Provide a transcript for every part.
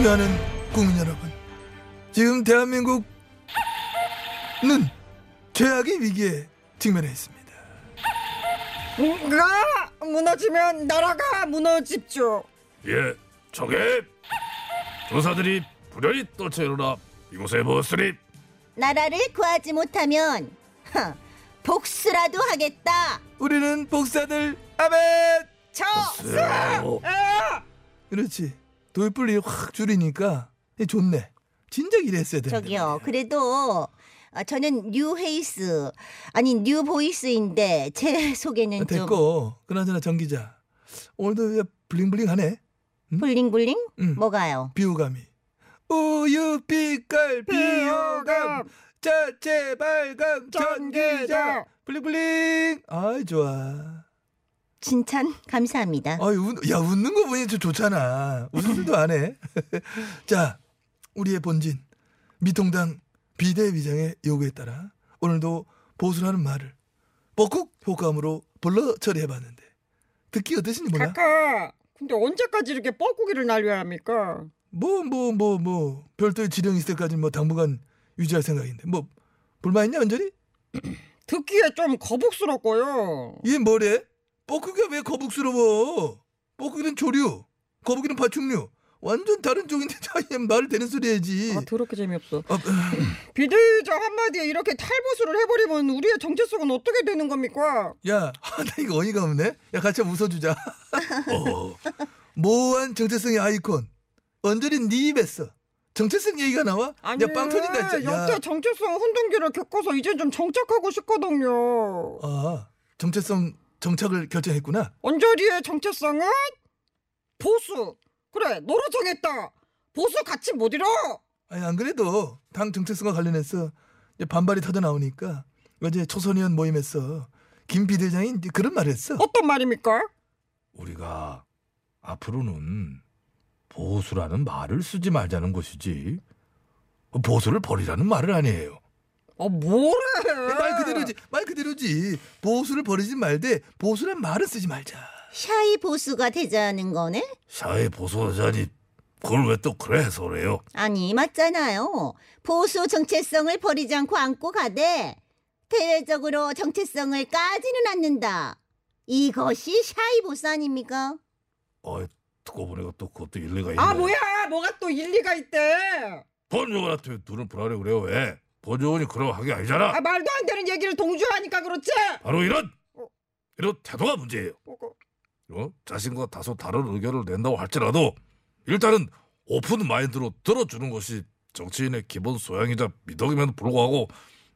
경하는 국민 여러분, 지금 대한민국은 최악의 위기에 직면해 있습니다. 가 무너지면 나라가 무너집죠. 예, 저게 조사들이 불현이 떨쳐 일어나 이곳에 모으으니 나라를 구하지 못하면 허, 복수라도 하겠다. 우리는 복사들 아멘. 저 그렇지. 돌불이 확 줄이니까 좋네. 진작 이랬어야 되는데. 저기요. 그래도 아, 저는 뉴 헤이스 아니 뉴 보이스인데 제 소개는 좀 됐고 그나저나 정 기자 오늘도 왜 블링블링하네. 블링블링 응. 뭐가요? 비호감이. 우유 빛깔 비호감. 자체 발광 전기자 전기자. 블링블링. 아이 좋아. 칭찬 감사합니다. 아이 웃, 야 웃는 거 보니 좀 좋잖아. 웃을 줄도 안 해. 자 우리의 본진 미통당 비대위장의 요구에 따라 오늘도 보수라는 말을 뻐꾹 효과음으로 불러 처리해봤는데 듣기 어떠신지 몰라? 카카. 근데 언제까지 이렇게 뻐꾸기를 날려야 합니까? 뭐 뭐 뭐 뭐 별도의 지령 있을 때까지 뭐 당분간 유지할 생각인데 뭐 불만 있냐 언저리? 듣기에 좀 거북스럽고요. 얘 뭐래? 뻐꾸기가 왜 거북스러워? 뻐꾸기는 조류, 거북이는 파충류. 완전 다른 쪽인데 자얘 말을 되는 소리 해야지. 아 더럽게 재미없어. 아, 비대위장 한마디에 이렇게 탈보수를 해버리면 우리의 정체성은 어떻게 되는 겁니까? 야, 아, 나 이거 어이가 없네. 야, 같이 한번 웃어주자. 어, 모호한 정체성의 아이콘. 언저리 네 입에서 정체성 얘기가 나와? 아니 야, 빵 터진다, 진짜. 야. 역대 정체성 혼동기를 겪어서 이제 좀 정착하고 싶거든요. 아, 정체성 정착을 결정했구나. 언저리의 정체성은 보수. 그래, 너로 정했다. 보수 같이 못 잃어. 아니, 안 그래도 당 정체성과 관련해서 이제 반발이 터져 나오니까 어제 초선의원 모임에서 김 비대장이 이제 그런 말을 했어. 어떤 말입니까? 우리가 앞으로는 보수라는 말을 쓰지 말자는 것이지 보수를 버리라는 말을 아니에요. 아, 뭐래? 말 그대로지, 말 그대로지. 보수를 버리지 말되 보수란 말을 쓰지 말자. 샤이 보수가 되자는 거네? 사회 보수자니 그걸 왜 또 그래 해서래요? 아니 맞잖아요. 보수 정체성을 버리지 않고 안고 가되 대외적으로 정체성을 까지는 않는다. 이것이 shy 보수 아닙니까? 어, 듣고 보니까 또 그것도 일리가 있네. 아, 뭐야? 뭐가 또 일리가 있대? 본요원한테 눈을 부라려 그래요 왜? 본요원이 그러고 한게 아니잖아. 아, 말도 안 되는 얘기를 동조하니까 그렇지? 바로 이런 어. 이런 태도가 문제예요. 어, 어. 어? 자신과 다소 다른 의견을 낸다고 할지라도 일단은 open mind로 들어주는 것이 정치인의 기본 소양이자 미덕임에도 불구하고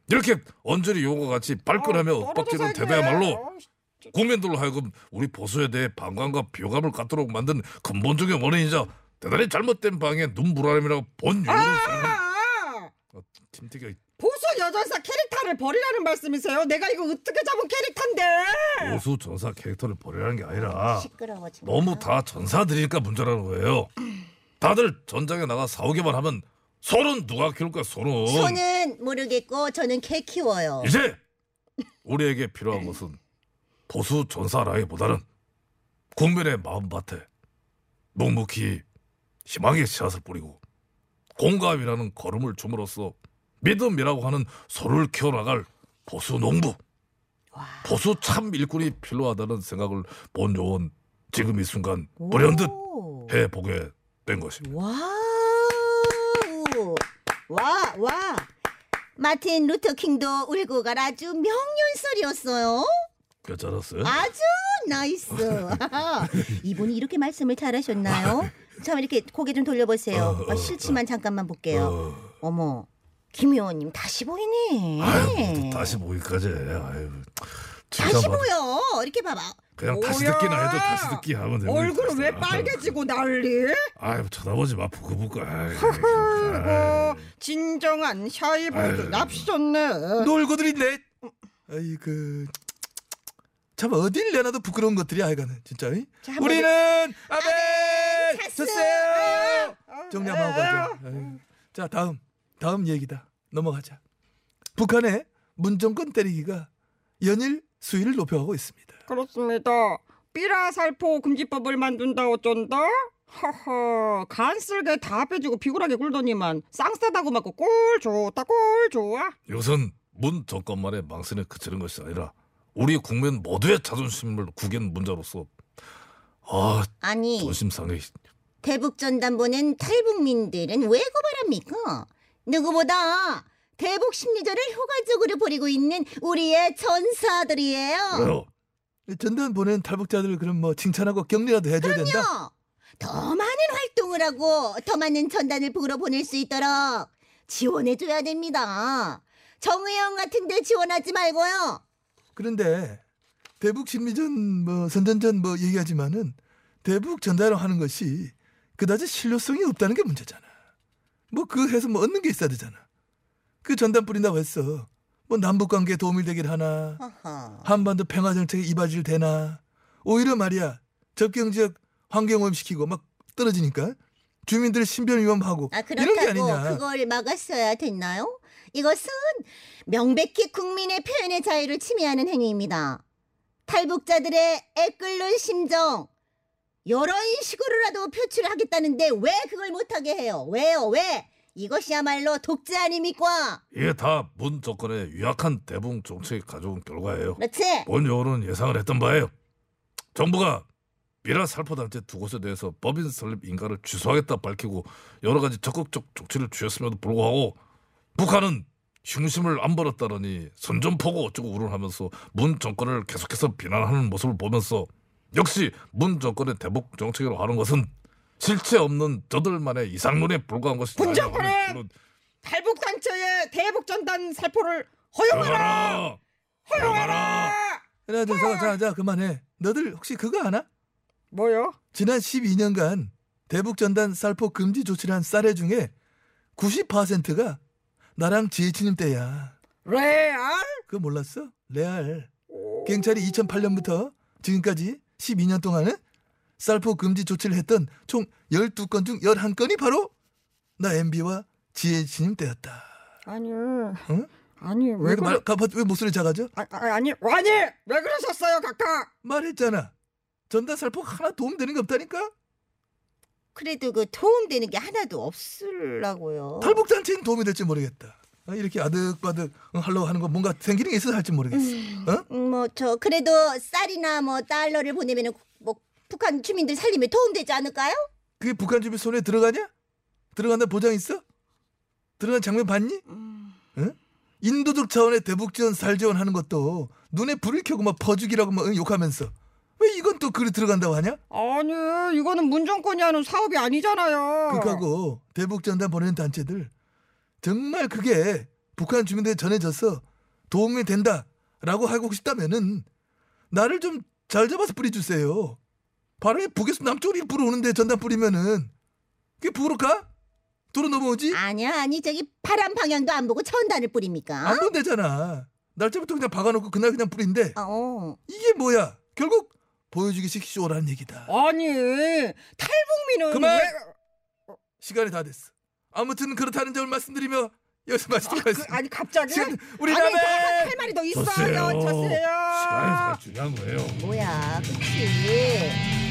이렇게 언저리 용어가 같이 발끈하며 아, 엇박지는 했네. 국민들로 하여금 우리 보수에 대해 반감과 비호감을 갖도록 만든 근본적인 원인이자 대단히 잘못된 방향의 눈불안함이라고 본 아, 이유를 생각. 아, 어, 김태경 보수 여전사 캐릭터를 버리라는 말씀이세요? 내가 이거 어떻게 잡은 캐릭터인데? 보수 전사 캐릭터를 버리라는 게 아니라 시끄러워 지금. 너무 다 전사들이니까 문제라는 거예요. 다들 전장에 나가 싸우기만 하면 손은 누가 키울까 손은. 저는 모르겠고 저는 개 키워요. 이제 우리에게 필요한 것은 보수 전사라기보다는 국민의 마음밭에 묵묵히 희망의 씨앗을 뿌리고 공감이라는 걸음을 줌으로써 믿음이라고 하는 소를 키워나갈 보수 농부 보수 참 일꾼이 필요하다는 생각을 본 요원 지금 이 순간 불현듯 오. 해보게 된 것입니다. 와우. 와, 와. 마틴 루터 킹도 울고 갈 아주 명연설이었어요. 괜찮았어요? 아주 nice. 이분이 이렇게 말씀을 잘하셨나요? 참 이렇게 고개 좀 돌려보세요. 어, 어, 아, 싫지만 잠깐만 볼게요. 어, 어머, 김 의원님 다시 보이네. 아유, 또 다시 보기까지. 아유, 다시 칭찬받- 보여. 이렇게 봐봐. 그냥 다시 뭐야? 듣기나 해도 다시 듣기 하면 되는 얼굴은 왜. 빨개지고 난리? 아유 쳐다보지 마 부끄부끄. 아이, 아이고 진정한 샤이보드. 납셨네. 놀고들 있네. 아이그 참 어딜 내놔도 부끄러운 것들이 아이가는 진짜. 이? 자, 우리는 아멘 찼어요. 쳤어요. 아, 정리 한번 하고 가자. 자 다음 다음 얘기다. 넘어가자. 북한의 문정권 때리기가 연일 수위를 높여가고 있습니다. 그렇습니다. 삐라 살포 금지법을 만든다 어쩐다? 허허 간쓸게 다 빼주고 비굴하게 굴더니만 쌍싸다고 맞고 꼴 좋다 꼴 좋아. 이것은 문 정권만의 망신에 그치는 것이 아니라 우리 국민 모두의 자존심을 구긴 문제로서 아 아니 존심 상해. 대북 전단보낸 탈북민들은 왜 고발합니까? 누구보다 대북 심리전을 효과적으로 벌이고 있는 우리의 전사들이에요. 전단 보낸 탈북자들 그럼 뭐 칭찬하고 격려라도 해줘야 된다. 그럼요. 더 많은 활동을 하고 더 많은 전단을 북으로 보낼 수 있도록 지원해줘야 됩니다. 정의영 같은데 지원하지 말고요. 그런데 대북 심리전 뭐 선전전 뭐 얘기하지만은 대북 전달을 하는 것이 그다지 실효성이 없다는 게 문제잖아. 뭐 그 해서 뭐 얻는 게 있어야 되잖아. 그 전단 뿌린다고 했어. 뭐 남북 관계에 도움이 되길 하나. 한반도 평화 정책에 이바지를 대나. 오히려 말이야. 접경 지역 환경 오염시키고 막 떨어지니까 주민들 신변 위험하고 아 이런 게 그렇다고 아니냐. 그걸 막았어야 됐나요? 이것은 명백히 국민의 표현의 자유를 침해하는 행위입니다. 탈북자들의 애끓는 심정 이런 식으로라도 표출하겠다는데 왜 그걸 못하게 해요? 왜요? 왜? 이것이야말로 독재 아닙니까? 이게 다 문 정권의 유약한 대북 정책이 가져온 결과예요. 그렇지? 본 여론은 예상을 했던 바예요. 정부가 미라 살포단체 두 곳에 대해서 법인 설립 인가를 취소하겠다 밝히고 여러 가지 적극적 조치를 취했음에도 불구하고 북한은 흉심을 안 버렸다더니 선전포고 어쩌고 우론하면서 문 정권을 계속해서 비난하는 모습을 보면서 역시 문 정권의 대북 정책으로 하는 것은 실체 없는 저들만의 이상론에 불과한 것이 문 정권은 탈북 단체의 대북 전단 살포를 허용하라. 허용하라 허용하라. 자, 자, 자, 그만해. 너들 혹시 그거 아나? 뭐요? 지난 12년간 대북 전단 살포 금지 조치를 한 쌀의 중에 90%가 나랑 지혜치님 때야. 레알? 그거 몰랐어? 레알. 경찰이 2008년부터 지금까지 12년 동안은 쌀포 금지 조치를 했던 총 12건 중 11건이 바로 나 MB와 지혜치님 때였다. 아니, 응? 아니 왜 왜, 그래? 말, 가, 왜 목소리 작아져? 아, 아, 아니, 아니 왜 그러셨어요, 각하? 말했잖아. 전단 살포 하나 도움되는 게 없다니까? 그래도 그 도움되는 게 하나도 없으려고요. 탈북 단체는 도움이 될지 모르겠다. 어, 이렇게 아득바득 어, 하려고 하는 거 뭔가 생기는 게 있어서 할지 모르겠어. 어? 뭐저 그래도 쌀이나 뭐 달러를 보내면은 뭐 북한 주민들 살림에 도움되지 않을까요? 그게 북한 주민 손에 들어가냐? 들어간다 보장 있어? 들어간 장면 봤니? 응? 인도적 차원의 대북 지원 살 지원하는 것도 눈에 불을 켜고 막 퍼주기라고 막 욕하면서 왜 이건 또 그리 들어간다고 하냐? 아니, 이거는 문정권이 하는 사업이 아니잖아요. 그하고 대북 전단 보내는 단체들 정말 그게 북한 주민들에 전해져서 도움이 된다라고 하고 싶다면은 나를 좀 잘 잡아서 뿌려주세요. 바람이 북에서 남쪽으로 불어오는데 전단 뿌리면은 그게 북으로 가? 도로 넘어오지? 아니야 아니 저기 바람 방향도 안 보고 천단을 뿌립니까? 안 본대잖아. 날짜부터 그냥 박아놓고 그날 그냥 뿌린데 어. 이게 뭐야? 결국 보여주기식 쇼라는 얘기다. 아니, 탈북민은 그만! 왜... 시간이 다 됐어. 아무튼 그렇다는 점을 말씀드리며 여기서 마치도록 그, 하겠습니다. 아니 갑자기? 시간, 우리 아니, 다음에 할 말이 더 있어요. 졌어요. 졌어요. 시간이 더 중요한 거예요. 뭐야 그치